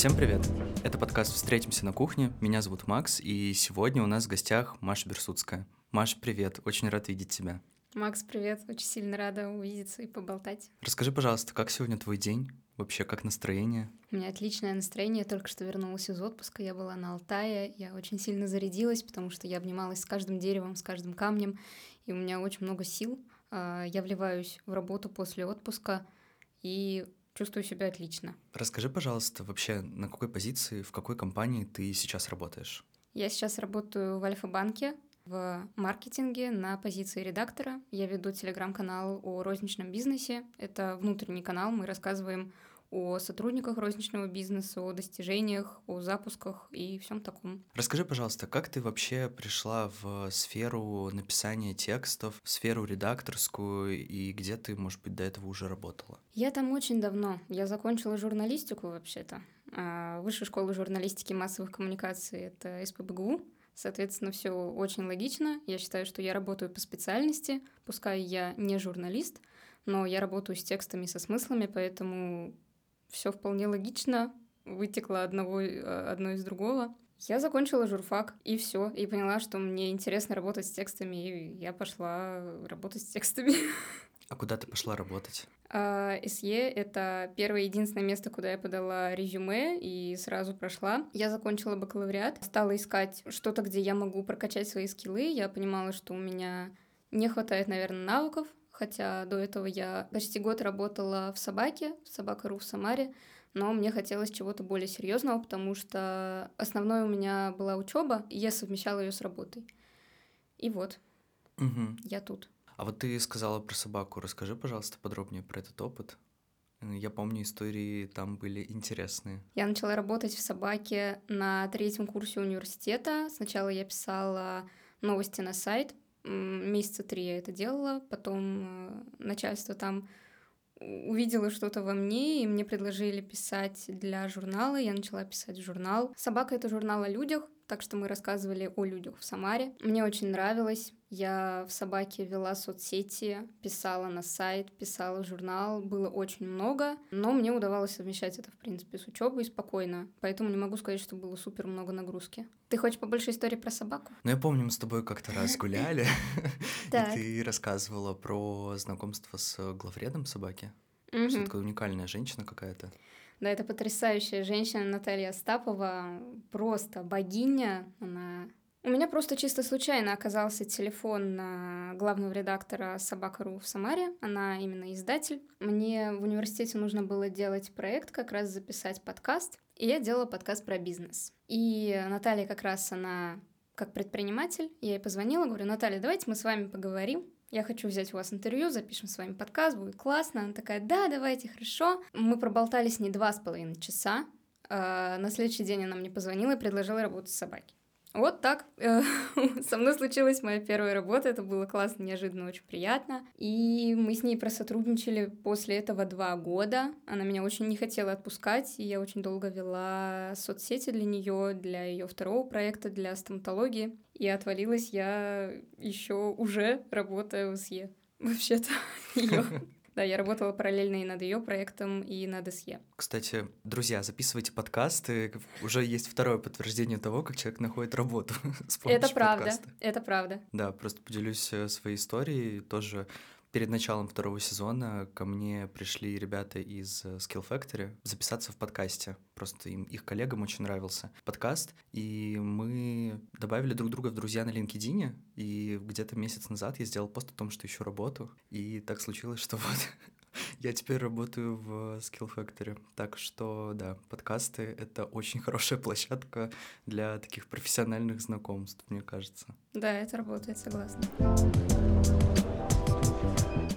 Всем привет! Это подкаст «Встретимся на кухне». Меня зовут Макс, и сегодня у нас в гостях Маша Берсудская. Маша, привет! Очень рад видеть тебя. Макс, привет! Очень сильно рада увидеться и поболтать. Расскажи, пожалуйста, как сегодня твой день? Вообще, как настроение? У меня отличное настроение. Я только что вернулась из отпуска. Я была на Алтае. Я очень сильно зарядилась, потому что я обнималась с каждым деревом, с каждым камнем. И у меня очень много сил. А, я вливаюсь в работу после отпуска и чувствую себя отлично. Расскажи, пожалуйста, вообще, на какой позиции, в какой компании ты сейчас работаешь? Я сейчас работаю в Альфа-банке в маркетинге на позиции редактора. Я веду телеграм-канал о розничном бизнесе. Это внутренний канал, мы рассказываем о сотрудниках розничного бизнеса, о достижениях, о запусках и всем таком. Расскажи, пожалуйста, как ты вообще пришла в сферу написания текстов, в сферу редакторскую, и где ты, может быть, до этого уже работала? Я там очень давно. Я закончила журналистику вообще-то. А, Высшую школу журналистики и массовых коммуникаций — это СПБГУ. Соответственно, все очень логично. Я считаю, что я работаю по специальности, пускай я не журналист, но я работаю с текстами, со смыслами, поэтому все вполне логично, вытекло одного, э, одно из другого. Я закончила журфак, и все, и поняла, что мне интересно работать с текстами, и я пошла работать с текстами. А куда ты пошла работать? А, СЕ — это первое единственное место, куда я подала резюме и сразу прошла. Я закончила бакалавриат, стала искать что-то, где я могу прокачать свои скиллы. Я понимала, что у меня не хватает, наверное, навыков, хотя до этого я почти год работала в собаке, в собака.ру в Самаре, но мне хотелось чего-то более серьезного, потому что основной у меня была учеба, и я совмещала ее с работой. И вот, угу. я тут. А вот ты сказала про собаку. Расскажи, пожалуйста, подробнее про этот опыт. Я помню, истории там были интересные. Я начала работать в собаке на третьем курсе университета. Сначала я писала новости на сайт, месяца три я это делала, потом э, начальство там увидела что-то во мне, и мне предложили писать для журнала. Я начала писать журнал. «Собака» — это журнал о людях, так что мы рассказывали о людях в Самаре. Мне очень нравилось. Я в «Собаке» вела соцсети, писала на сайт, писала журнал. Было очень много, но мне удавалось совмещать это, в принципе, с учебой спокойно. Поэтому не могу сказать, что было супер много нагрузки. Ты хочешь побольше истории про собаку? Ну, я помню, мы с тобой как-то раз гуляли, и ты рассказывала про знакомство с главредом собаки. Что такая уникальная женщина какая-то. Да, это потрясающая женщина Наталья Остапова, просто богиня. Она... У меня просто чисто случайно оказался телефон на главного редактора «Собака.ру» в Самаре. Она именно издатель. Мне в университете нужно было делать проект, как раз записать подкаст. И я делала подкаст про бизнес. И Наталья как раз, она как предприниматель, я ей позвонила, говорю, Наталья, давайте мы с вами поговорим я хочу взять у вас интервью, запишем с вами подкаст, будет классно. Она такая, да, давайте, хорошо. Мы проболтались не два с половиной часа. А, на следующий день она мне позвонила и предложила работать с собаки. Вот так э, со мной случилась моя первая работа. Это было классно, неожиданно, очень приятно. И мы с ней просотрудничали после этого два года. Она меня очень не хотела отпускать, и я очень долго вела соцсети для нее, для ее второго проекта, для стоматологии. И отвалилась я еще уже работая в СЕ. Вообще-то ее Да, я работала параллельно и над ее проектом, и над СЕ. Кстати, друзья, записывайте подкасты. Уже есть второе подтверждение того, как человек находит работу с помощью Это правда, подкаста. это правда. Да, просто поделюсь э, своей историей. Тоже перед началом второго сезона ко мне пришли ребята из э, Skill Factory записаться в подкасте. Просто им, их коллегам очень нравился подкаст, и мы добавили друг друга в друзья на LinkedIn, и где-то месяц назад я сделал пост о том, что ищу работу, и так случилось, что вот я теперь работаю в Skill Factory. Так что, да, подкасты — это очень хорошая площадка для таких профессиональных знакомств, мне кажется. Да, это работает, согласна.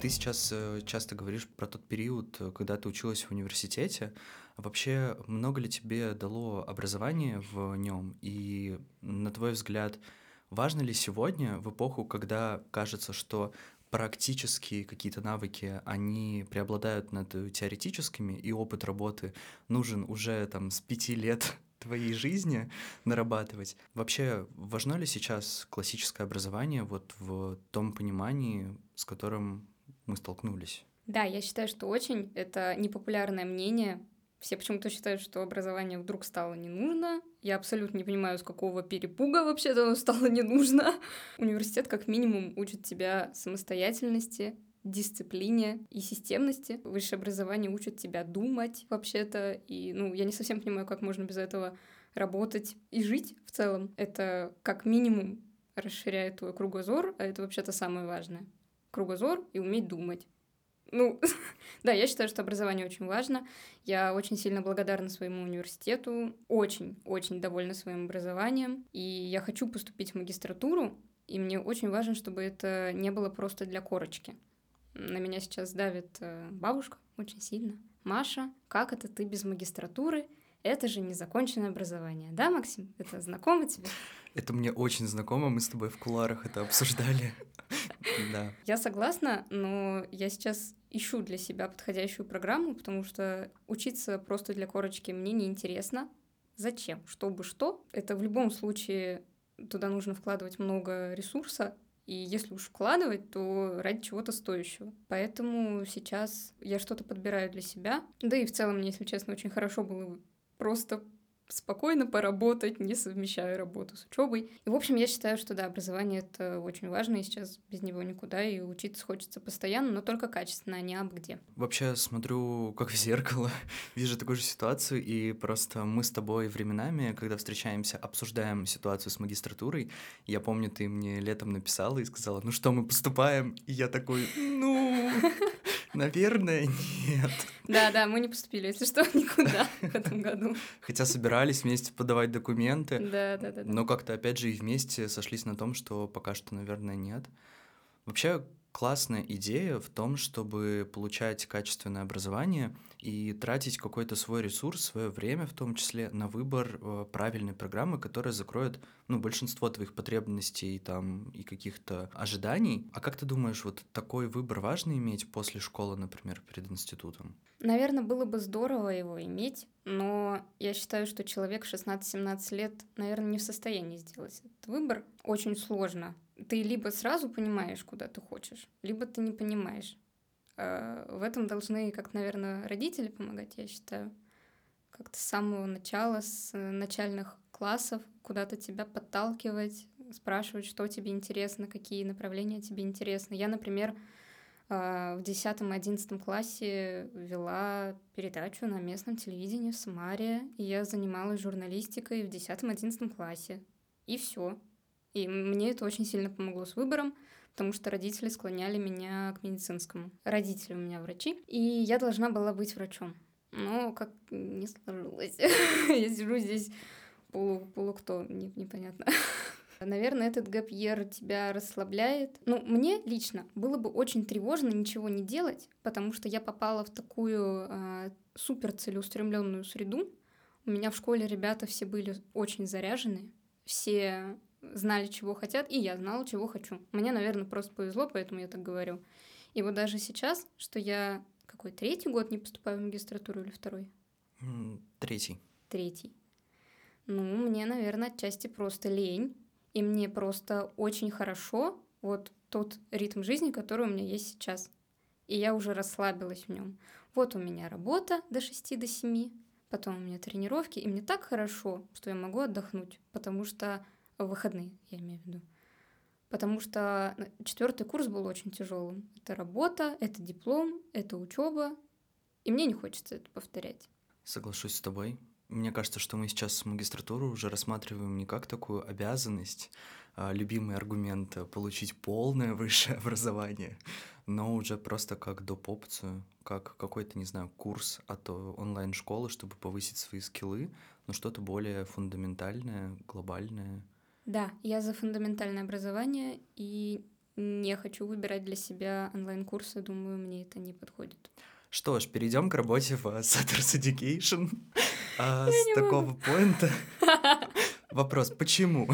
Ты сейчас э, часто говоришь про тот период, э, когда ты училась в университете. Вообще, много ли тебе дало образование в нем? И, на твой взгляд, важно ли сегодня, в эпоху, когда кажется, что практические какие-то навыки, они преобладают над теоретическими, и опыт работы нужен уже там с пяти лет твоей жизни нарабатывать. Вообще, важно ли сейчас классическое образование вот в том понимании, с которым мы столкнулись. Да, я считаю, что очень. Это непопулярное мнение Все почему-то считают, что образование вдруг стало не нужно. Я абсолютно не понимаю, с какого перепуга вообще-то оно стало не нужно. Университет как минимум учит тебя самостоятельности, дисциплине и системности. Высшее образование учит тебя думать вообще-то. И, ну, я не совсем понимаю, как можно без этого работать и жить в целом. Это как минимум расширяет твой кругозор, а это вообще-то самое важное. Кругозор и уметь думать. Ну, да, я считаю, что образование очень важно. Я очень сильно благодарна своему университету, очень-очень довольна своим образованием. И я хочу поступить в магистратуру, и мне очень важно, чтобы это не было просто для корочки. На меня сейчас давит э, бабушка очень сильно. Маша, как это ты без магистратуры? Это же незаконченное образование. Да, Максим? Это знакомо тебе? Это мне очень знакомо, мы с тобой в куларах это обсуждали. Да. Я согласна, но я сейчас ищу для себя подходящую программу, потому что учиться просто для корочки мне неинтересно. Зачем? Чтобы что? Это в любом случае туда нужно вкладывать много ресурса, и если уж вкладывать, то ради чего-то стоящего. Поэтому сейчас я что-то подбираю для себя. Да и в целом мне, если честно, очень хорошо было просто спокойно поработать, не совмещая работу с учебой. И, в общем, я считаю, что да, образование это очень важно, и сейчас без него никуда, и учиться хочется постоянно, но только качественно, а не об где. Вообще смотрю как в зеркало, вижу такую же ситуацию, и просто мы с тобой временами, когда встречаемся, обсуждаем ситуацию с магистратурой. Я помню, ты мне летом написала и сказала, ну что, мы поступаем? И я такой, ну, наверное, нет. Да, да, мы не поступили, если что, никуда в этом году. Хотя собирались вместе подавать документы. Да, да, да. Но как-то, опять же, и вместе сошлись на том, что пока что, наверное, нет. Вообще, классная идея в том, чтобы получать качественное образование и тратить какой-то свой ресурс, свое время в том числе на выбор э, правильной программы, которая закроет ну, большинство твоих потребностей там, и каких-то ожиданий. А как ты думаешь, вот такой выбор важно иметь после школы, например, перед институтом? Наверное, было бы здорово его иметь, но я считаю, что человек 16-17 лет, наверное, не в состоянии сделать этот выбор. Очень сложно ты либо сразу понимаешь, куда ты хочешь, либо ты не понимаешь. А, в этом должны, как, наверное, родители помогать, я считаю. Как-то с самого начала, с начальных классов куда-то тебя подталкивать, спрашивать, что тебе интересно, какие направления тебе интересны. Я, например, а, в 10-11 классе вела передачу на местном телевидении в Самаре, и я занималась журналистикой в 10-11 классе. И все. И мне это очень сильно помогло с выбором, потому что родители склоняли меня к медицинскому. Родители у меня врачи, и я должна была быть врачом. Но как не сложилось. Я сижу здесь полу, полу кто, непонятно. Наверное, этот гэп тебя расслабляет. Ну, мне лично было бы очень тревожно ничего не делать, потому что я попала в такую э, супер целеустремленную среду. У меня в школе ребята все были очень заряжены, все знали, чего хотят, и я знала, чего хочу. Мне, наверное, просто повезло, поэтому я так говорю. И вот даже сейчас, что я какой третий год не поступаю в магистратуру или второй? Третий. Третий. Ну, мне, наверное, отчасти просто лень, и мне просто очень хорошо вот тот ритм жизни, который у меня есть сейчас. И я уже расслабилась в нем. Вот у меня работа до 6 до 7, потом у меня тренировки, и мне так хорошо, что я могу отдохнуть, потому что в выходные, я имею в виду. Потому что э, четвертый курс был очень тяжелым. Это работа, это диплом, это учеба. И мне не хочется это повторять. Соглашусь с тобой. Мне кажется, что мы сейчас магистратуру уже рассматриваем не как такую обязанность, а любимый аргумент получить полное высшее образование, но уже просто как доп. опцию, как какой-то, не знаю, курс от онлайн-школы, чтобы повысить свои скиллы, но что-то более фундаментальное, глобальное. Да, я за фундаментальное образование и не хочу выбирать для себя онлайн-курсы, думаю, мне это не подходит. Что ж, перейдем к работе в Satters Education. А, с такого поинта вопрос, почему?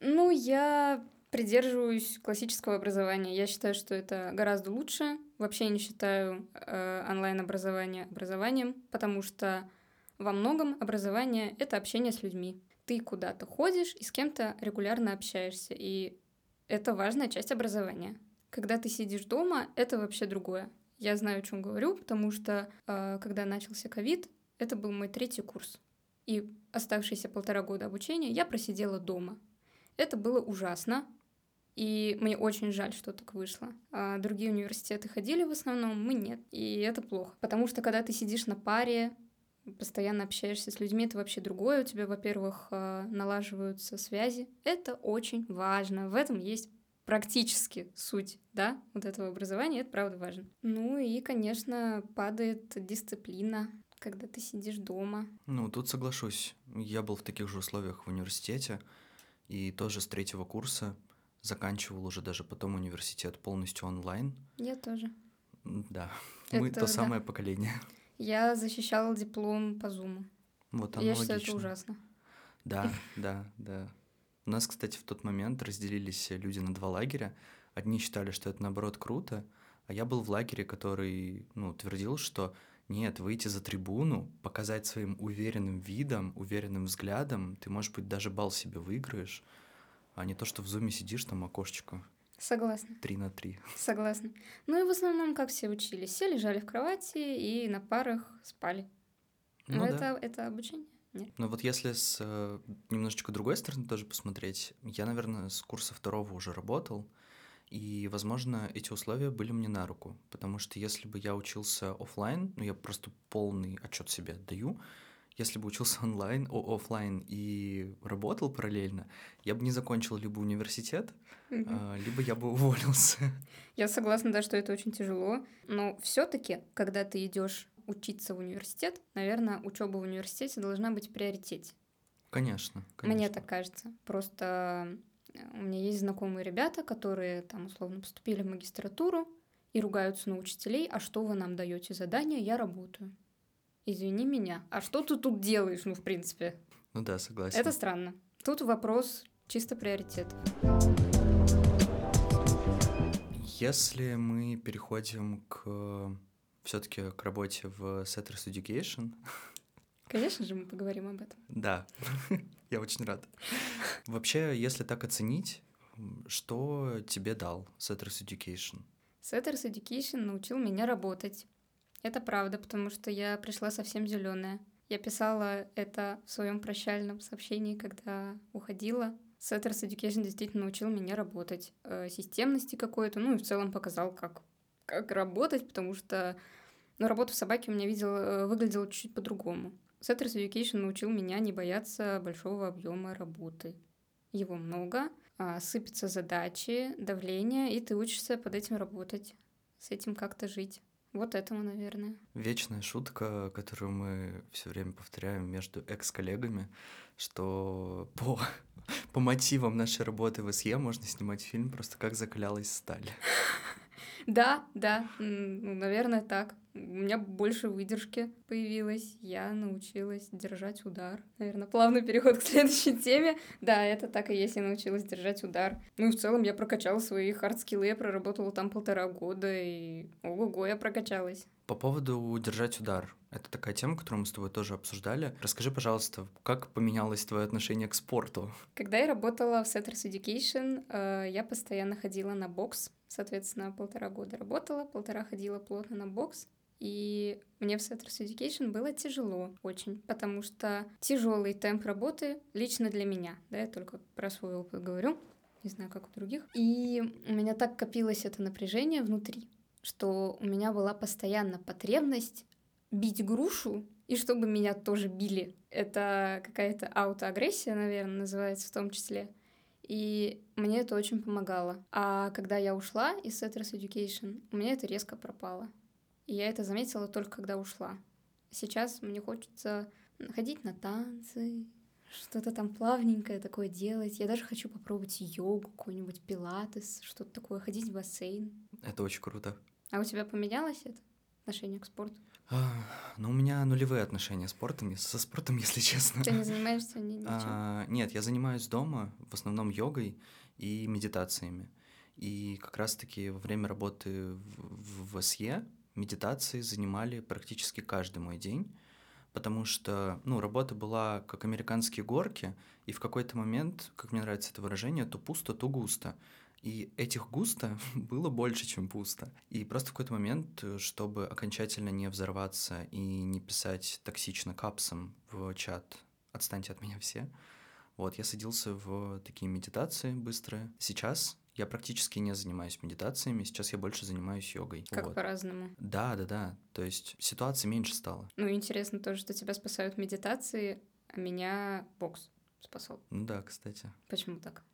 Ну, я придерживаюсь классического образования. Я считаю, что это гораздо лучше. Вообще не считаю э, онлайн-образование образованием, потому что во многом образование — это общение с людьми ты куда-то ходишь и с кем-то регулярно общаешься, и это важная часть образования. Когда ты сидишь дома, это вообще другое. Я знаю, о чем говорю, потому что э, когда начался ковид, это был мой третий курс. И оставшиеся полтора года обучения я просидела дома. Это было ужасно, и мне очень жаль, что так вышло. А другие университеты ходили в основном, мы нет. И это плохо. Потому что когда ты сидишь на паре, постоянно общаешься с людьми, это вообще другое. У тебя, во-первых, а, налаживаются связи. Это очень важно. В этом есть практически суть, да, вот этого образования, это правда важно. Ну и, конечно, падает дисциплина, когда ты сидишь дома. Ну, тут соглашусь. Я был в таких же условиях в университете, и тоже с третьего курса заканчивал уже даже потом университет полностью онлайн. Я тоже. Да, мы Это, то да. самое поколение. Я защищала диплом по Зуму. Вот Я считаю, это ужасно. Да, да, да. У нас, кстати, в тот момент разделились люди на два лагеря. Одни считали, что это наоборот круто, а я был в лагере, который ну, твердил, что нет, выйти за трибуну, показать своим уверенным видом, уверенным взглядом, ты, может быть, даже бал себе выиграешь, а не то, что в зуме сидишь, там окошечко. Согласна. Три на три. Согласна. Ну и в основном, как все учились, все лежали в кровати и на парах спали. Ну, Но да. это, это обучение. Нет. Ну вот если с э, немножечко другой стороны тоже посмотреть, я, наверное, с курса второго уже работал, и, возможно, эти условия были мне на руку, потому что если бы я учился офлайн, ну я просто полный отчет себе отдаю, если бы учился онлайн, о, офлайн и работал параллельно, я бы не закончил либо университет, mm-hmm. либо я бы уволился. Я согласна, да, что это очень тяжело, но все-таки, когда ты идешь учиться в университет, наверное, учеба в университете должна быть в приоритете. Конечно, конечно. Мне так кажется. Просто э, у меня есть знакомые ребята, которые там условно поступили в магистратуру и ругаются на учителей, а что вы нам даете задания, я работаю. Извини меня, а что ты тут делаешь, ну, в принципе? Ну да, согласен. Это странно. Тут вопрос чисто приоритетов. Если мы переходим к все-таки к работе в Setters Education. Конечно же, мы поговорим об этом. Да, я очень рад. Вообще, если так оценить, что тебе дал Setters Education? Setters Education научил меня работать. Это правда, потому что я пришла совсем зеленая. Я писала это в своем прощальном сообщении, когда уходила. Setters Education действительно научил меня работать. Э, системности какой-то, ну и в целом показал, как как работать, потому что ну, работа в собаке у меня видела, э, выглядела чуть-чуть по-другому. Setters Education научил меня не бояться большого объема работы. Его много, а, сыпятся задачи, давление, и ты учишься под этим работать, с этим как-то жить. Вот этому, наверное. Вечная шутка, которую мы все время повторяем между экс-коллегами, что по, по мотивам нашей работы в СЕ можно снимать фильм просто как закалялась сталь. Да, да, ну, наверное, так. У меня больше выдержки появилось. Я научилась держать удар. Наверное, плавный переход к следующей теме. Да, это так и есть, я научилась держать удар. Ну и в целом я прокачала свои хардскиллы, я проработала там полтора года, и ого-го, я прокачалась. По поводу держать удар. Это такая тема, которую мы с тобой тоже обсуждали. Расскажи, пожалуйста, как поменялось твое отношение к спорту? Когда я работала в Setters Education, э, я постоянно ходила на бокс. Соответственно, полтора года работала, полтора ходила плотно на бокс. И мне в Setters Education было тяжело очень, потому что тяжелый темп работы лично для меня, да, я только про свой опыт говорю, не знаю, как у других. И у меня так копилось это напряжение внутри, что у меня была постоянно потребность бить грушу, и чтобы меня тоже били. Это какая-то аутоагрессия, наверное, называется в том числе. И мне это очень помогало. А когда я ушла из Setters Education, у меня это резко пропало. И я это заметила только когда ушла. Сейчас мне хочется ходить на танцы, что-то там плавненькое такое делать. Я даже хочу попробовать йогу, какой-нибудь пилатес, что-то такое, ходить в бассейн. Это очень круто. А у тебя поменялось это отношение к спорту? Ну, у меня нулевые отношения с спортом, со спортом, если честно. Ты не занимаешься ни, ничем? А, нет, я занимаюсь дома, в основном йогой и медитациями. И как раз-таки во время работы в, в СЕ медитации занимали практически каждый мой день, потому что, ну, работа была как американские горки, и в какой-то момент, как мне нравится это выражение, то пусто, то густо. И этих густо было больше, чем пусто. И просто в какой-то момент, э, чтобы окончательно не взорваться и не писать токсично капсом в чат «Отстаньте от меня все», вот, я садился в такие медитации быстрые. Сейчас я практически не занимаюсь медитациями, сейчас я больше занимаюсь йогой. Как вот. по-разному. Да, да, да. То есть ситуации меньше стало. Ну, интересно тоже, что тебя спасают медитации, а меня бокс спасал. Ну да, кстати. Почему так?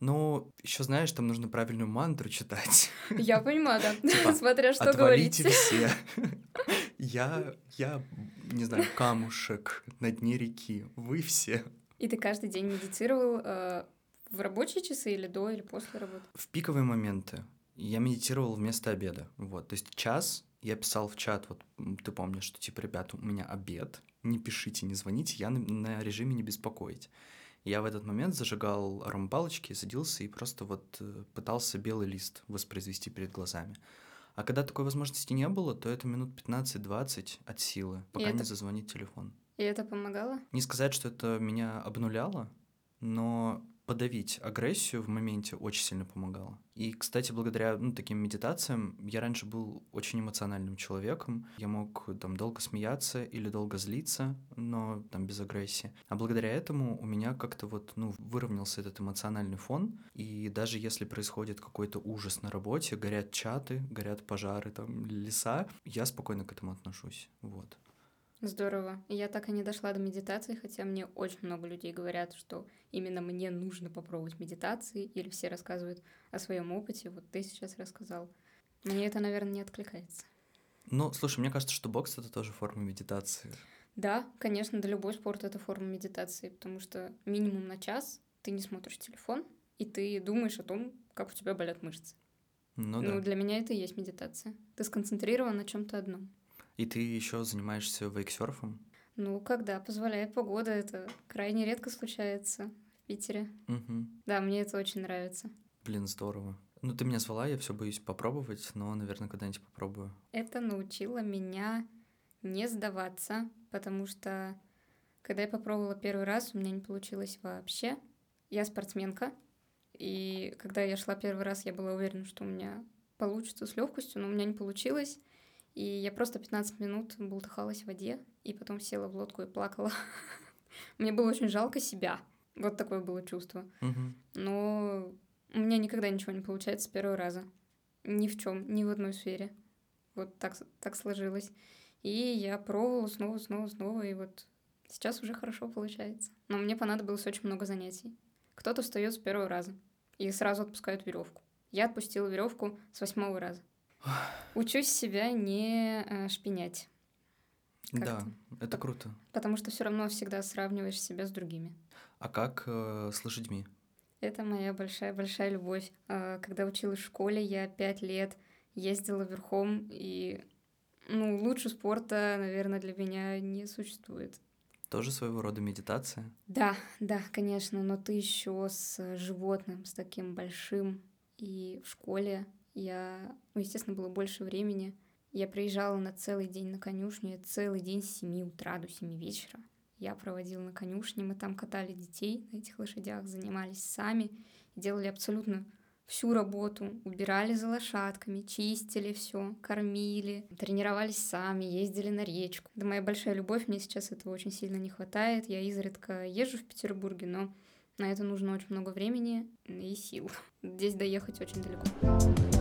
Ну, еще знаешь, там нужно правильную мантру читать. Я понимаю, да. Типа, Смотря что говорить. все. Я, я, не знаю, камушек на дне реки. Вы все. И ты каждый день медитировал э, в рабочие часы или до, или после работы? В пиковые моменты я медитировал вместо обеда. Вот, то есть час я писал в чат, вот ты помнишь, что типа, ребята, у меня обед, не пишите, не звоните, я на, на режиме не беспокоить. Я в этот момент зажигал аромапалочки, садился и просто вот э, пытался белый лист воспроизвести перед глазами. А когда такой возможности не было, то это минут 15-20 от силы, пока это- не зазвонит телефон. И это помогало? Не сказать, что это меня обнуляло, но подавить агрессию в моменте очень сильно помогало. И, кстати, благодаря ну, таким медитациям я раньше был очень эмоциональным человеком. Я мог там долго смеяться или долго злиться, но там без агрессии. А благодаря этому у меня как-то вот ну, выровнялся этот эмоциональный фон. И даже если происходит какой-то ужас на работе, горят чаты, горят пожары, там леса, я спокойно к этому отношусь. Вот. Здорово. Я так и не дошла до медитации, хотя мне очень много людей говорят, что именно мне нужно попробовать медитации, или все рассказывают о своем опыте. Вот ты сейчас рассказал. Мне это, наверное, не откликается. Ну, слушай, мне кажется, что бокс это тоже форма медитации. Да, конечно, да любой спорт это форма медитации, потому что минимум на час ты не смотришь телефон, и ты думаешь о том, как у тебя болят мышцы. Ну, Ну, да. для меня это и есть медитация. Ты сконцентрирован на чем-то одном. И ты еще занимаешься вейксерфом? Ну, когда позволяет погода, это крайне редко случается в Питере. Угу. Да, мне это очень нравится. Блин, здорово. Ну, ты меня звала, я все боюсь попробовать, но, наверное, когда-нибудь попробую. Это научило меня не сдаваться, потому что когда я попробовала первый раз, у меня не получилось вообще. Я спортсменка, и когда я шла первый раз, я была уверена, что у меня получится с легкостью, но у меня не получилось. И я просто 15 минут бултыхалась в воде, и потом села в лодку и плакала. Мне было очень жалко себя. Вот такое было чувство. Но у меня никогда ничего не получается с первого раза. Ни в чем, ни в одной сфере. Вот так, так сложилось. И я пробовала снова, снова, снова, и вот сейчас уже хорошо получается. Но мне понадобилось очень много занятий. Кто-то встает с первого раза и сразу отпускают веревку. Я отпустила веревку с восьмого раза. Учусь себя не э, шпинять, Как Да, ты? это круто. потому что все равно всегда сравниваешь себя с другими. А как э, с лошадьми? Это моя большая-большая любовь. А, Когда училась в школе, я пять лет ездила верхом, и ну, лучше спорта, наверное, для меня не существует. Тоже своего рода медитация? Да, да, конечно, но ты еще с животным, с таким большим. И в школе я, ну, естественно, было больше времени. Я приезжала на целый день на конюшню, я целый день с 7 утра до 7 вечера. Я проводила на конюшне, мы там катали детей на этих лошадях, занимались сами, делали абсолютно всю работу, убирали за лошадками, чистили все, кормили, тренировались сами, ездили на речку. Это моя большая любовь, мне сейчас этого очень сильно не хватает. Я изредка езжу в Петербурге, но на это нужно очень много времени и сил. Здесь доехать очень далеко.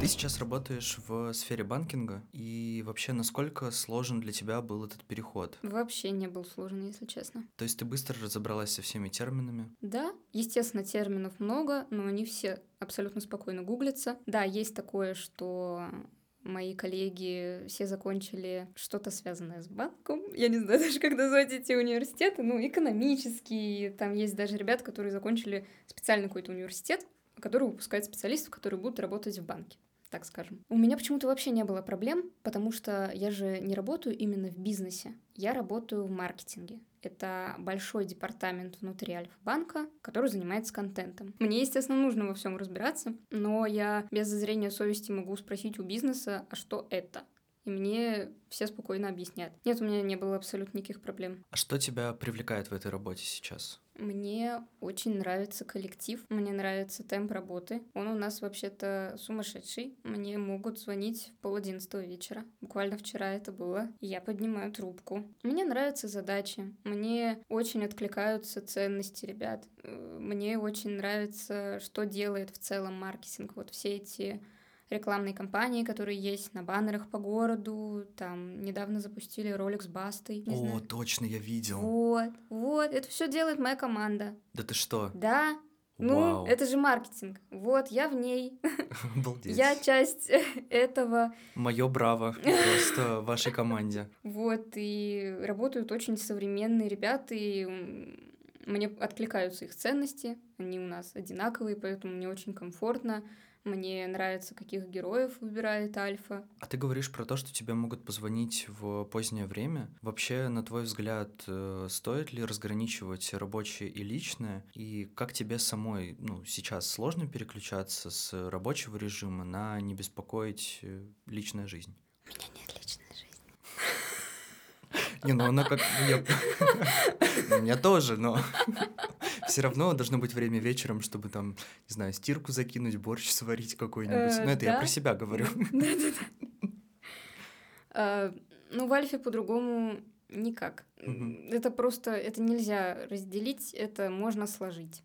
Ты сейчас работаешь в сфере банкинга, и вообще насколько сложен для тебя был этот переход? Вообще не был сложен, если честно. То есть ты быстро разобралась со всеми терминами? Да, естественно, терминов много, но они все абсолютно спокойно гуглятся. Да, есть такое, что мои коллеги все закончили что-то связанное с банком. Я не знаю даже, как назвать эти университеты. Ну, экономический. Там есть даже ребята, которые закончили специальный какой-то университет, который выпускает специалистов, которые будут работать в банке так скажем. У меня почему-то вообще не было проблем, потому что я же не работаю именно в бизнесе, я работаю в маркетинге. Это большой департамент внутри Альфа-банка, который занимается контентом. Мне, естественно, нужно во всем разбираться, но я без зазрения совести могу спросить у бизнеса, а что это? И мне все спокойно объяснят. Нет, у меня не было абсолютно никаких проблем. А что тебя привлекает в этой работе сейчас? Мне очень нравится коллектив, мне нравится темп работы. Он у нас вообще-то сумасшедший. Мне могут звонить в пол одиннадцатого вечера. Буквально вчера это было. Я поднимаю трубку. Мне нравятся задачи. Мне очень откликаются ценности ребят. Э, мне очень нравится, что делает в целом маркетинг. Вот все эти рекламные кампании, которые есть на баннерах по городу. Там недавно запустили ролик с Бастой. О, знаю. точно, я видел. Вот, вот, это все делает моя команда. Да ты что? Да. Ну, Вау. это же маркетинг. Вот, я в ней. Обалдеть. Я часть этого. Мое браво просто вашей команде. Вот, и работают очень современные ребята, и мне откликаются их ценности, они у нас одинаковые, поэтому мне очень комфортно. Мне нравится, каких героев выбирает Альфа. А ты говоришь про то, что тебе могут позвонить в позднее время. Вообще, на твой взгляд, э, стоит ли разграничивать рабочее и личное? И как тебе самой, ну, сейчас сложно переключаться с рабочего режима на не беспокоить э, личная жизнь? У меня нет личной жизни. Не, ну она как... У меня тоже, но все равно должно быть время вечером, чтобы там, не знаю, стирку закинуть, борщ сварить какой-нибудь. Э, ну, это я про себя говорю. А, ну, в Альфе по-другому никак. Это просто, это нельзя разделить, это можно сложить.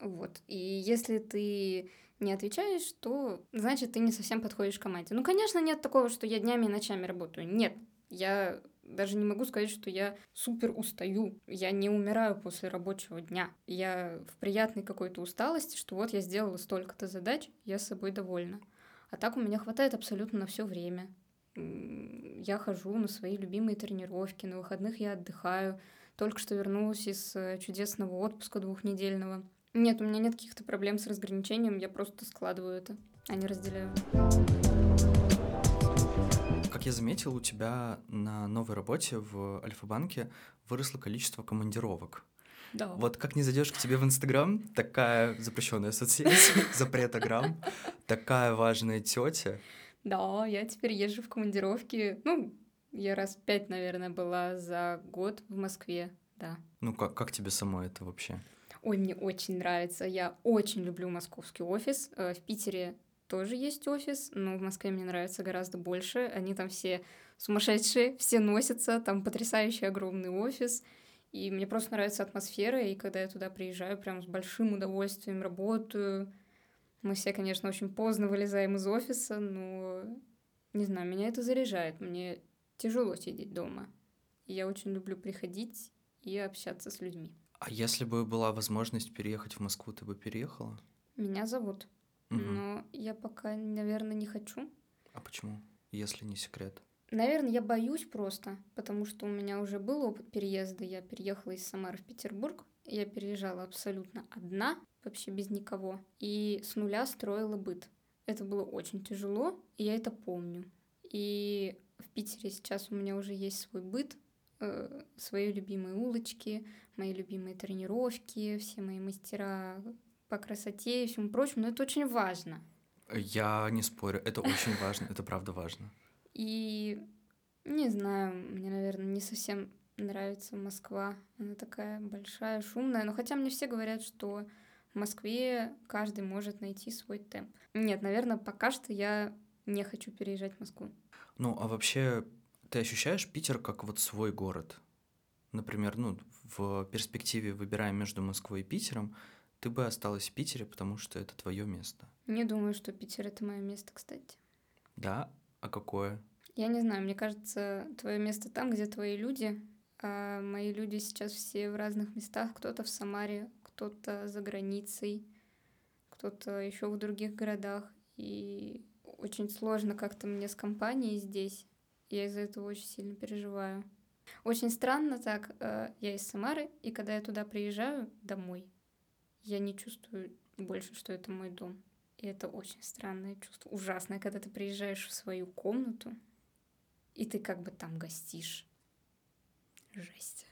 Вот. И если ты не отвечаешь, то значит ты не совсем подходишь к команде. Ну, конечно, нет такого, что я днями и ночами работаю. Нет. Я даже не могу сказать, что я супер устаю. Я не умираю после рабочего дня. Я в приятной какой-то усталости, что вот я сделала столько-то задач, я с собой довольна. А так у меня хватает абсолютно на все время. Я хожу на свои любимые тренировки, на выходных я отдыхаю. Только что вернулась из э, чудесного отпуска двухнедельного. Нет, у меня нет каких-то проблем с разграничением, я просто складываю это, а не разделяю я заметил, у тебя на новой работе в Альфа-банке выросло количество командировок. Да. Вот как не зайдешь к тебе в Инстаграм, такая запрещенная соцсеть, запретограмм, такая важная тетя. Да, я теперь езжу в командировки. Ну, я раз пять, наверное, была за год в Москве, да. Ну, как, как тебе само это вообще? Ой, мне очень нравится. Я очень люблю московский офис. Э, в Питере тоже есть офис, но в Москве мне нравится гораздо больше. Они там все сумасшедшие, все носятся, там потрясающий огромный офис. И мне просто нравится атмосфера, и когда я туда приезжаю, прям с большим удовольствием работаю. Мы все, конечно, очень поздно вылезаем из офиса, но, не знаю, меня это заряжает. Мне тяжело сидеть дома. И я очень люблю приходить и общаться с людьми. А если бы была возможность переехать в Москву, ты бы переехала? Меня зовут. Угу. Но я пока, наверное, не хочу. А почему, если не секрет? Наверное, я боюсь просто, потому что у меня уже был опыт переезда. Я переехала из Самары в Петербург. Я переезжала абсолютно одна, вообще без никого, и с нуля строила быт. Это было очень тяжело, и я это помню. И в Питере сейчас у меня уже есть свой быт, э, свои любимые улочки, мои любимые тренировки, все мои мастера по красоте и всему прочему, но это очень важно. Я не спорю, это очень важно, это правда важно. И не знаю, мне, наверное, не совсем нравится Москва. Она такая большая, шумная. Но хотя мне все говорят, что в Москве каждый может найти свой темп. Нет, наверное, пока что я не хочу переезжать в Москву. Ну, а вообще, ты ощущаешь Питер как вот свой город? Например, ну, в перспективе выбирая между Москвой и Питером, ты бы осталась в Питере, потому что это твое место. Не думаю, что Питер это мое место, кстати. Да? А какое? Я не знаю, мне кажется, твое место там, где твои люди, а мои люди сейчас все в разных местах. Кто-то в Самаре, кто-то за границей, кто-то еще в других городах. И очень сложно как-то мне с компанией здесь. Я из-за этого очень сильно переживаю. Очень странно так, э, я из Самары, и когда я туда приезжаю домой, я не чувствую больше, что это мой дом. И это очень странное чувство, ужасное, когда ты приезжаешь в свою комнату, и ты как бы там гостишь. Жесть.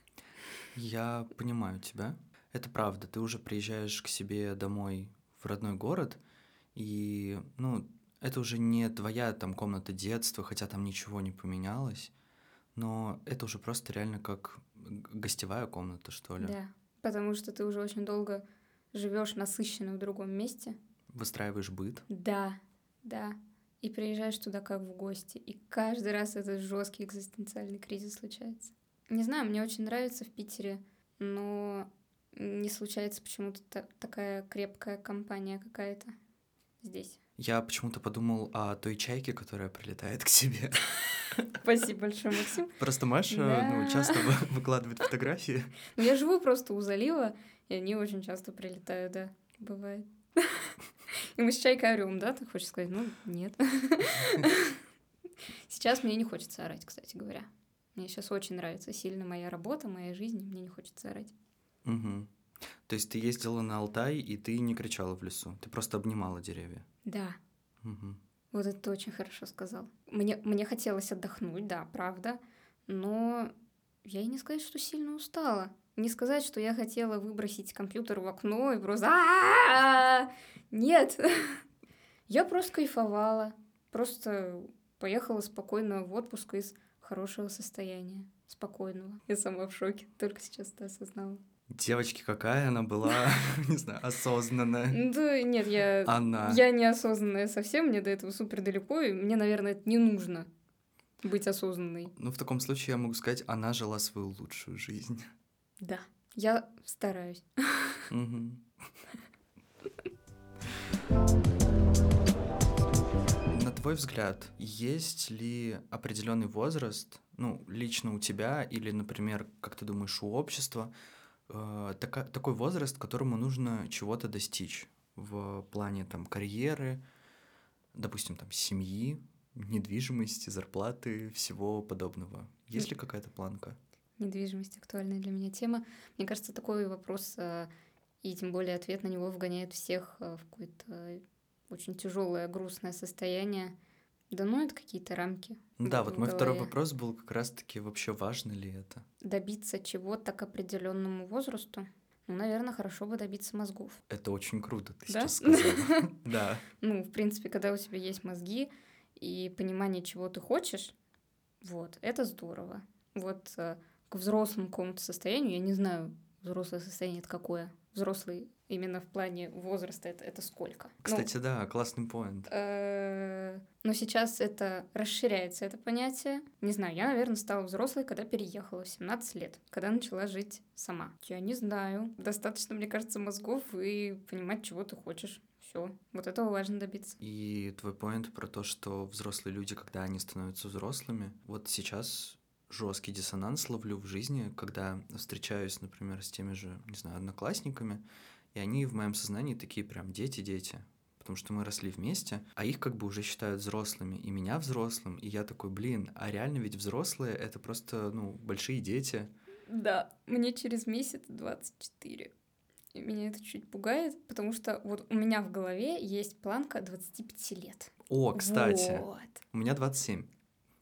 Я понимаю тебя. Это правда. Ты уже приезжаешь к себе домой в родной город, и, ну, Это уже не твоя там комната детства, хотя там ничего не поменялось, но это уже просто реально как гостевая комната, что ли. Да, потому что ты уже очень долго живешь насыщенно в другом месте. Выстраиваешь быт. Да, да. И приезжаешь туда как в гости. И каждый раз этот жесткий экзистенциальный кризис случается. Не знаю, мне очень нравится в Питере, но не случается почему-то та- такая крепкая компания какая-то здесь. Я почему-то подумал о той чайке, которая прилетает к тебе. Спасибо большое, Максим. Просто Маша ну, Да. часто вы- выкладывает фотографии. Ну, я живу просто у залива, и они очень часто прилетают, да, бывает. И мы с чайкой орем, да, ты хочешь сказать? Ну, нет. Сейчас мне не хочется орать, кстати говоря. Мне сейчас очень нравится сильно моя работа, моя жизнь, и мне не хочется орать. Мгм. То есть ты ездила на Алтай, и ты не кричала в лесу, ты просто обнимала деревья. Да, Мгм. вот это ты очень хорошо сказал. Мне, мне хотелось отдохнуть, да, правда, но я и не сказать, что сильно устала. Не сказать, что я хотела выбросить компьютер в окно и просто... Нет, я просто кайфовала. Просто поехала спокойно в отпуск из хорошего состояния. Спокойного. Я сама в шоке. Только сейчас это осознала. Девочки, какая она была, не знаю, осознанная. Ну, Да, нет, я... Она. Я неосознанная совсем, мне до этого супер далеко, и мне, наверное, это не нужно быть осознанной. Ну, в таком случае я могу сказать, она жила свою лучшую жизнь. Да. Я стараюсь. На твой взгляд, есть ли определенный возраст, ну, лично у тебя или, например, как ты думаешь, у общества, э, така- такой возраст, которому нужно чего-то достичь в плане там карьеры, допустим, там семьи, недвижимости, зарплаты, всего подобного. Есть ли какая-то планка? Недвижимость актуальная для меня тема. Мне кажется, такой вопрос, э, и тем более ответ на него вгоняет всех э, в какое-то очень тяжелое, грустное состояние. Да ну, это какие-то рамки. Да, в вот мой второй вопрос был как раз-таки вообще важно ли это? Добиться чего-то к определенному возрасту, ну, наверное, хорошо бы добиться мозгов. Это очень круто, ты Да? сейчас сказала. Да. Ну, в принципе, когда у тебя есть мозги и понимание, чего ты хочешь, вот, это здорово. Вот э, к взрослому какому-то состоянию, я не знаю, взрослое состояние это какое. Взрослый именно в плане возраста это, это сколько. Ну, Кстати, да, классный поинт. э, но сейчас это расширяется, это понятие. Не знаю, я, наверное, стала взрослой, когда переехала в 17 лет, когда начала жить сама. Я не знаю. Достаточно, мне кажется, мозгов и понимать, чего ты хочешь. Все. Вот этого важно добиться. И твой поинт про то, что взрослые люди, когда они становятся взрослыми, вот сейчас жесткий диссонанс ловлю в жизни, когда встречаюсь, например, с теми же, не знаю, одноклассниками, и они в моем сознании такие прям дети-дети, потому что мы росли вместе, а их как бы уже считают взрослыми, и меня взрослым, и я такой, блин, а реально ведь взрослые — это просто, ну, большие дети. Да, мне через месяц 24. И меня это чуть пугает, потому что вот у меня в голове есть планка 25 лет. О, кстати, Вот. у меня 27.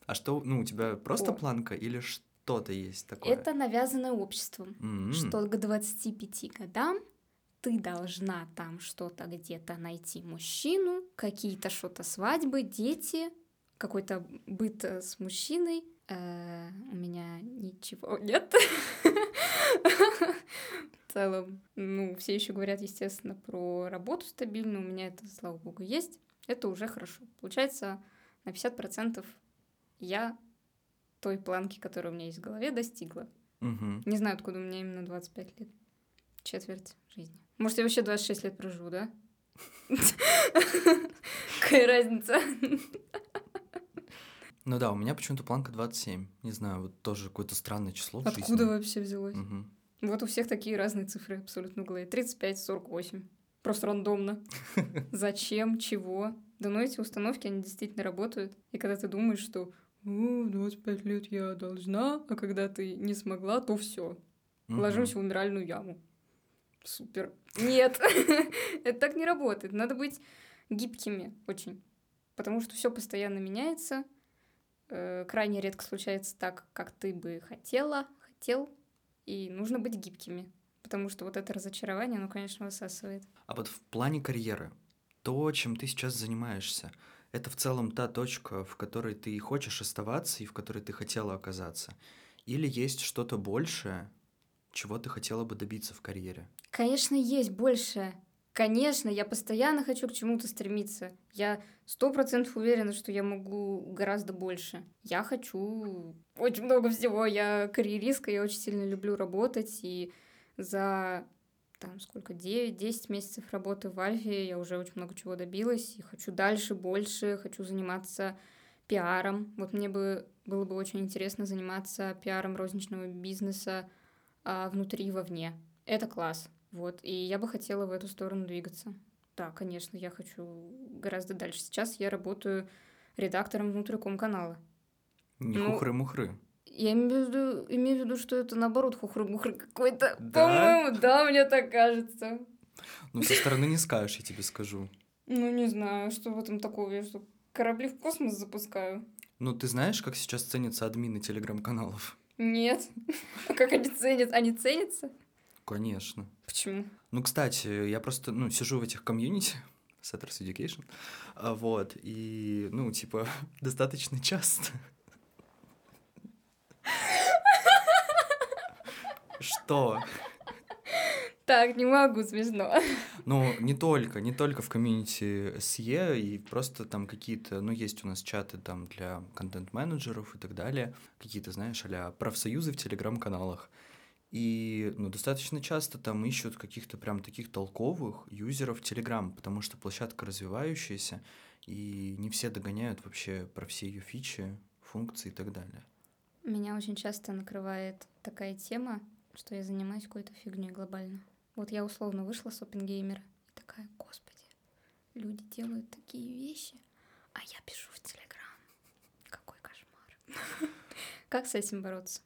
А что, ну, у тебя просто О. планка или что-то есть такое? Это навязано обществом. М. что к 25 годам ты должна там что-то где-то найти мужчину, какие-то что-то свадьбы, дети, какой-то быт э, с мужчиной. Э, у меня ничего нет. В целом, ну, все еще говорят, естественно, про работу стабильную. У меня это, слава богу, есть. Это уже хорошо. Получается, на 50% я той планки, которая у меня есть в голове, достигла. Не знаю, откуда у меня именно 25 лет. Четверть жизни. Может, я вообще 26 лет проживу, да? Какая разница? Ну да, у меня почему-то планка 27. Не знаю, вот тоже какое-то странное число в жизни. Откуда вообще взялось? Мгм. Вот у всех такие разные цифры абсолютно в голове. 35, 48. Просто рандомно. Зачем? Чего? Да ну эти установки, они действительно работают. И когда ты думаешь, что «О, в 25 лет я должна, а когда ты не смогла, то все. Мгм. Ложимся в умиральную яму. Супер. Нет, это так не работает. Надо быть гибкими очень. Потому что все постоянно меняется. Э, Крайне редко случается так, как ты бы хотела, хотел. И нужно быть гибкими. Потому что вот это разочарование, оно, конечно, высасывает. А вот в плане карьеры, то, чем ты сейчас занимаешься, это в целом та точка, в которой ты хочешь оставаться и в которой ты хотела оказаться? Или есть что-то большее, чего ты хотела бы добиться в карьере? Конечно, есть большее. Конечно, я постоянно хочу к чему-то стремиться. Я сто процентов уверена, что я могу гораздо больше. Я хочу очень много всего. Я карьеристка, я очень сильно люблю работать. И за там сколько, 9-10 месяцев работы в Альфе я уже очень много чего добилась. И хочу дальше, больше. Хочу заниматься пиаром. Вот мне бы было бы очень интересно заниматься пиаром розничного бизнеса а, внутри и вовне. Это класс. Вот, и я бы хотела в эту сторону двигаться. Да, конечно, я хочу гораздо дальше. Сейчас я работаю редактором внутриком канала. Не ну, хухры-мухры. Я имею в, виду, имею в виду, что это наоборот хухры-мухры какой-то. Да? По-моему, да, мне так кажется. Ну, со стороны не скажешь, я тебе скажу. Ну, не знаю, что в этом такого. Я что, корабли в космос запускаю? Ну, ты знаешь, как сейчас ценятся админы телеграм-каналов? Нет. А как они ценят? Они ценятся? Конечно. Почему? Ну, кстати, я просто, ну, сижу в этих комьюнити, Setters Education, а, вот, и, ну, типа, достаточно часто. Что? Так, не могу, смешно. Ну, не только, не только в комьюнити SE, и просто там какие-то, ну, есть у нас чаты там для контент-менеджеров и так далее, какие-то, знаешь, а профсоюзы в телеграм-каналах. И ну, достаточно часто там ищут каких-то прям таких толковых юзеров Telegram, потому что площадка развивающаяся, и не все догоняют вообще про все ее фичи, функции и так далее. Меня очень часто накрывает такая тема, что я занимаюсь какой-то фигней глобально. Вот я условно вышла с OpenGamer и такая, господи, люди делают такие вещи, а я пишу в Telegram. Какой кошмар. Как с этим бороться?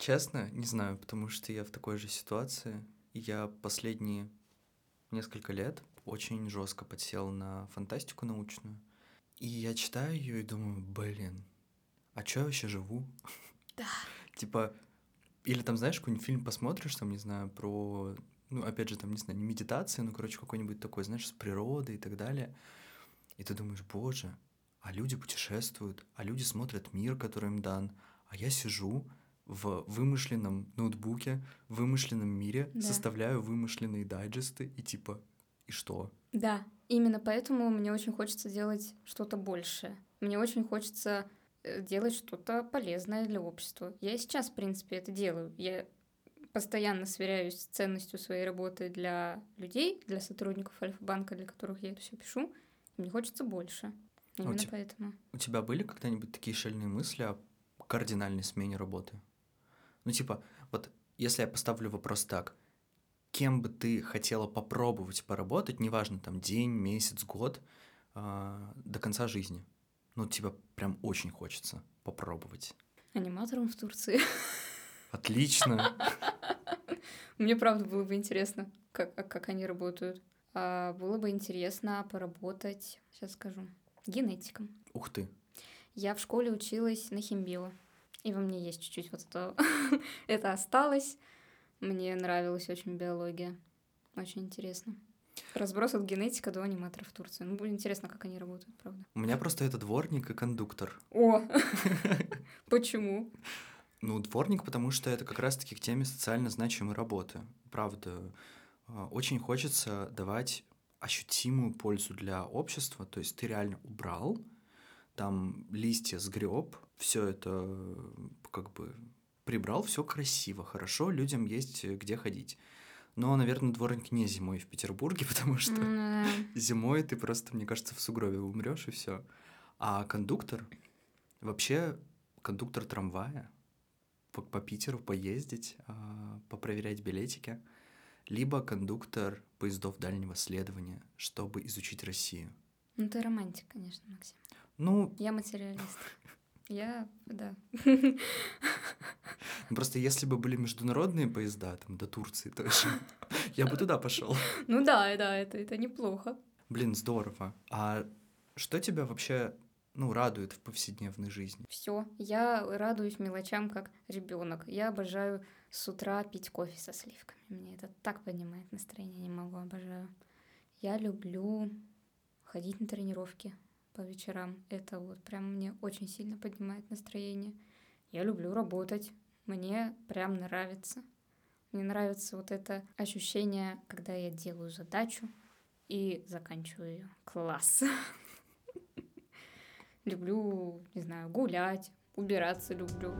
Честно, не знаю, потому что я в такой же ситуации. Я последние несколько лет очень жестко подсел на фантастику научную. И я читаю ее и думаю, блин, а чё я вообще живу? Да. типа, или там, знаешь, какой-нибудь фильм посмотришь, там, не знаю, про, ну, опять же, там, не знаю, не медитация, ну, короче, какой-нибудь такой, знаешь, с природой и так далее. И ты думаешь, боже, а люди путешествуют, а люди смотрят мир, который им дан, а я сижу, в вымышленном ноутбуке, в вымышленном мире, да. составляю вымышленные дайджесты и типа, и что? Да, именно поэтому мне очень хочется делать что-то большее. Мне очень хочется э, делать что-то полезное для общества. Я сейчас, в принципе, это делаю. Я постоянно сверяюсь с ценностью своей работы для людей, для сотрудников Альфа-банка, для которых я это все пишу. И мне хочется больше. Именно а у te... поэтому. У тебя были когда-нибудь такие шальные мысли о кардинальной смене работы? Ну, типа, вот если я поставлю вопрос так, кем бы ты хотела попробовать поработать, неважно, там, день, месяц, год, э, до конца жизни? Ну, тебя прям очень хочется попробовать. Аниматором в Турции. Отлично. Мне правда было бы интересно, как, а как они работают. А было бы интересно поработать, сейчас скажу, генетиком. Ух ты. Я в школе училась на химбио. И во мне есть чуть-чуть вот это, это осталось. Мне нравилась очень биология. Очень интересно. Разброс от генетика до аниматоров в Турции. Ну, будет интересно, как они работают, правда. У меня просто это дворник и кондуктор. О! Почему? Ну, дворник, потому что это как раз-таки к теме социально значимой работы. Правда, а, очень хочется давать ощутимую пользу для общества. То есть ты реально убрал, там листья сгреб, все это как бы прибрал, все красиво, хорошо, людям есть э, где ходить. Но, наверное, дворник не зимой в Петербурге, потому что mm. зимой ты просто, мне кажется, в сугробе умрешь и все. А кондуктор, вообще кондуктор трамвая, по, по Питеру поездить, а, попроверять билетики, либо кондуктор поездов дальнего следования, чтобы изучить Россию. Ну, ты романтик, конечно, Максим. Ну... Я материалист. Я, да. Просто если бы были международные поезда, там, до Турции тоже, я бы туда пошел. Ну да, да, это, это неплохо. Блин, здорово. А что тебя вообще ну, радует в повседневной жизни? Все, я радуюсь мелочам, как ребенок. Я обожаю с утра пить кофе со сливками. Мне это так поднимает настроение, не могу, обожаю. Я люблю ходить на тренировки, по вечерам. Это вот прям мне очень сильно поднимает настроение. Я люблю работать. Мне прям нравится. Мне нравится вот это ощущение, когда я делаю задачу и заканчиваю ее. Класс. Люблю, не знаю, гулять, убираться люблю.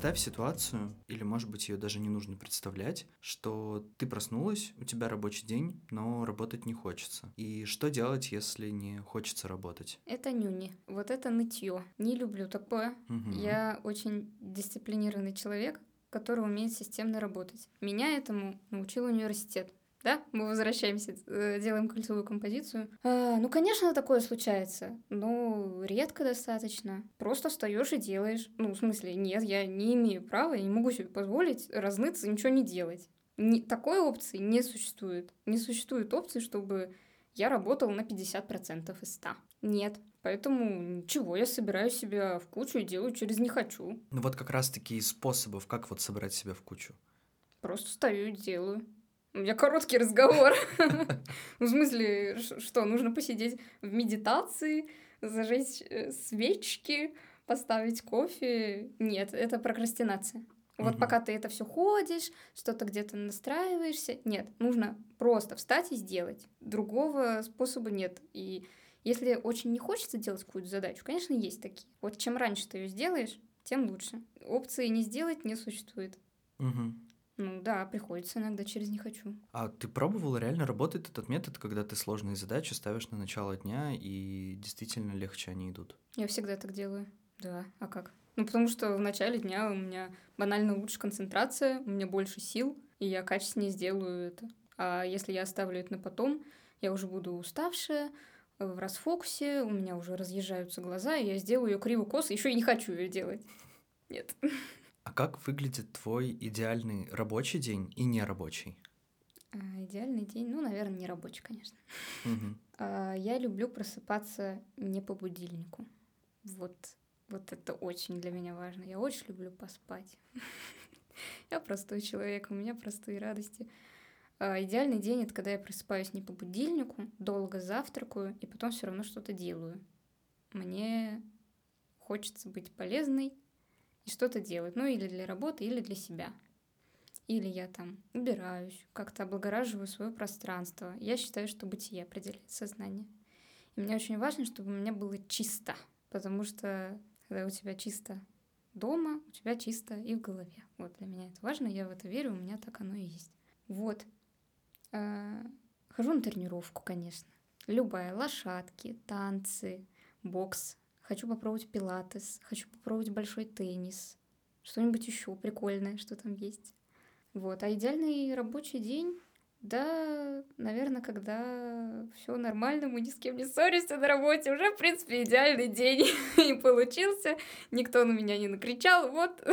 Представь ситуацию, или, может быть, ее даже не нужно представлять, что ты проснулась, у тебя рабочий день, но работать не хочется. И что делать, если не хочется работать? Это нюни. Вот это нытье. Не люблю такое. Мгм. Я очень дисциплинированный человек, который умеет системно работать. Меня этому научил университет. Да, мы возвращаемся, э, делаем кольцевую композицию. А, ну, конечно, такое случается, но редко достаточно. Просто встаешь и делаешь. Ну, в смысле, нет, я не имею права, я не могу себе позволить разныться и ничего не делать. Ни- такой опции не существует. Не существует опции, чтобы я работал на 50% из 100. Нет. Поэтому ничего, я собираю себя в кучу и делаю через «не хочу». Ну вот как раз-таки из способов, как вот собрать себя в кучу. Просто стою и делаю. У меня короткий разговор. Ну, В смысле, что, нужно посидеть в медитации, зажечь э, свечки, поставить кофе? Нет, это прокрастинация. Вот пока ты это все ходишь, что-то где-то настраиваешься, нет, нужно просто встать и сделать. Другого способа нет. И если очень не хочется делать какую-то задачу, конечно, есть такие. Вот чем раньше ты ее сделаешь, тем лучше. Опции не сделать не существует. Мгм. Ну да, приходится иногда через не хочу. А ты пробовала, реально работает этот метод, когда ты сложные задачи ставишь на начало дня, и действительно легче они идут? Я всегда так делаю. Да, а как? Ну, потому что в начале дня у меня банально лучше концентрация, у меня больше сил, и я качественнее сделаю это. А если я оставлю это на потом, я уже буду уставшая, в расфокусе, у меня уже разъезжаются глаза, и я сделаю ее криво-косо, еще и не хочу ее делать. Нет. А как выглядит твой идеальный рабочий день и нерабочий? А, идеальный день, ну, наверное, не рабочий, конечно. А, Я люблю просыпаться не по будильнику. Вот, вот это очень для меня важно. Я очень люблю поспать. Я простой человек, у меня простые радости. А, Идеальный день это когда я просыпаюсь не по будильнику, долго завтракаю и потом все равно что-то делаю. Мне хочется быть полезной что-то делать. Ну, или для работы, или для себя. Или я там убираюсь, как-то облагораживаю свое пространство. Я считаю, что бытие определяет сознание. И мне очень важно, чтобы у меня было чисто. Потому что когда у тебя чисто дома, у тебя чисто и в голове. Вот для меня это важно, я в это верю, у меня так оно и есть. Вот. А, Хожу на тренировку, конечно. Любая. Лошадки, танцы, бокс. Хочу попробовать пилатес, хочу попробовать большой теннис. Что-нибудь еще прикольное, что там есть. Вот. А идеальный рабочий день да, наверное, когда все нормально, мы ни с кем не ссоримся на работе, уже, в принципе, идеальный день и получился. Никто на меня не накричал, вот.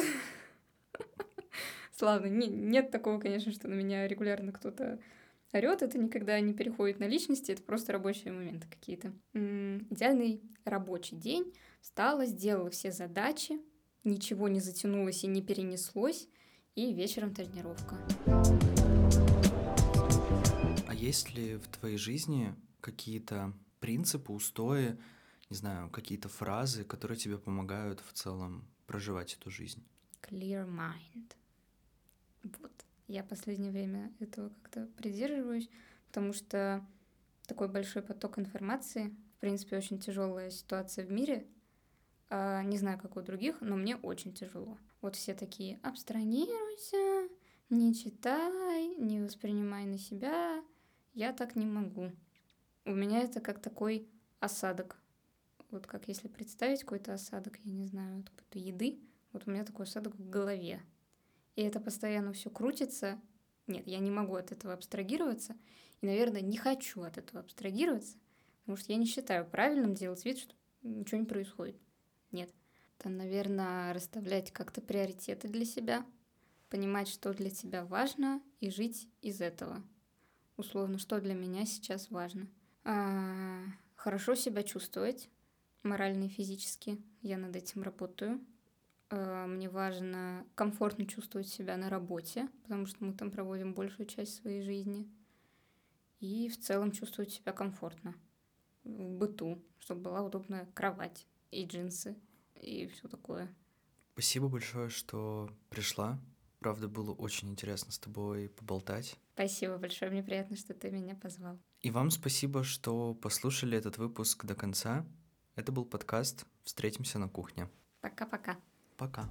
Славно. Не- нет такого, конечно, что на меня регулярно кто-то орет. Это никогда не переходит на личности, это просто рабочие моменты какие-то. Идеальный рабочий день. Встала, сделала все задачи, ничего не затянулось и не перенеслось, и вечером тренировка. А есть ли в твоей жизни какие-то принципы, устои, не знаю, какие-то фразы, которые тебе помогают в целом проживать эту жизнь? Clear mind. Вот. Я последнее время этого как-то придерживаюсь, потому что такой большой поток информации, в принципе, очень тяжелая ситуация в мире. А, не знаю, как у других, но мне очень тяжело. Вот все такие абстрагируйся, не читай, не воспринимай на себя. Я так не могу. У меня это как такой осадок. Вот как если представить какой-то осадок, я не знаю, от какой-то еды, вот у меня такой осадок в голове. И это постоянно все крутится. Нет, я не могу от этого абстрагироваться. И, наверное, не хочу от этого абстрагироваться, потому что я не считаю правильным делать вид, что ничего не происходит. Нет. Это, наверное, расставлять как-то приоритеты для себя, понимать, что для тебя важно, и жить из этого. Условно, что для меня сейчас важно. А, хорошо себя чувствовать, морально и физически. Я над этим работаю. А, Мне важно комфортно чувствовать себя на работе, потому что мы там проводим большую часть своей жизни. И в целом чувствовать себя комфортно. в быту, чтобы была удобная кровать и джинсы и все такое. Спасибо большое, что пришла. Правда, было очень интересно с тобой поболтать. Спасибо большое, мне приятно, что ты меня позвал. И вам спасибо, что послушали этот выпуск до конца. Это был подкаст «Встретимся на кухне». Пока-пока. Пока.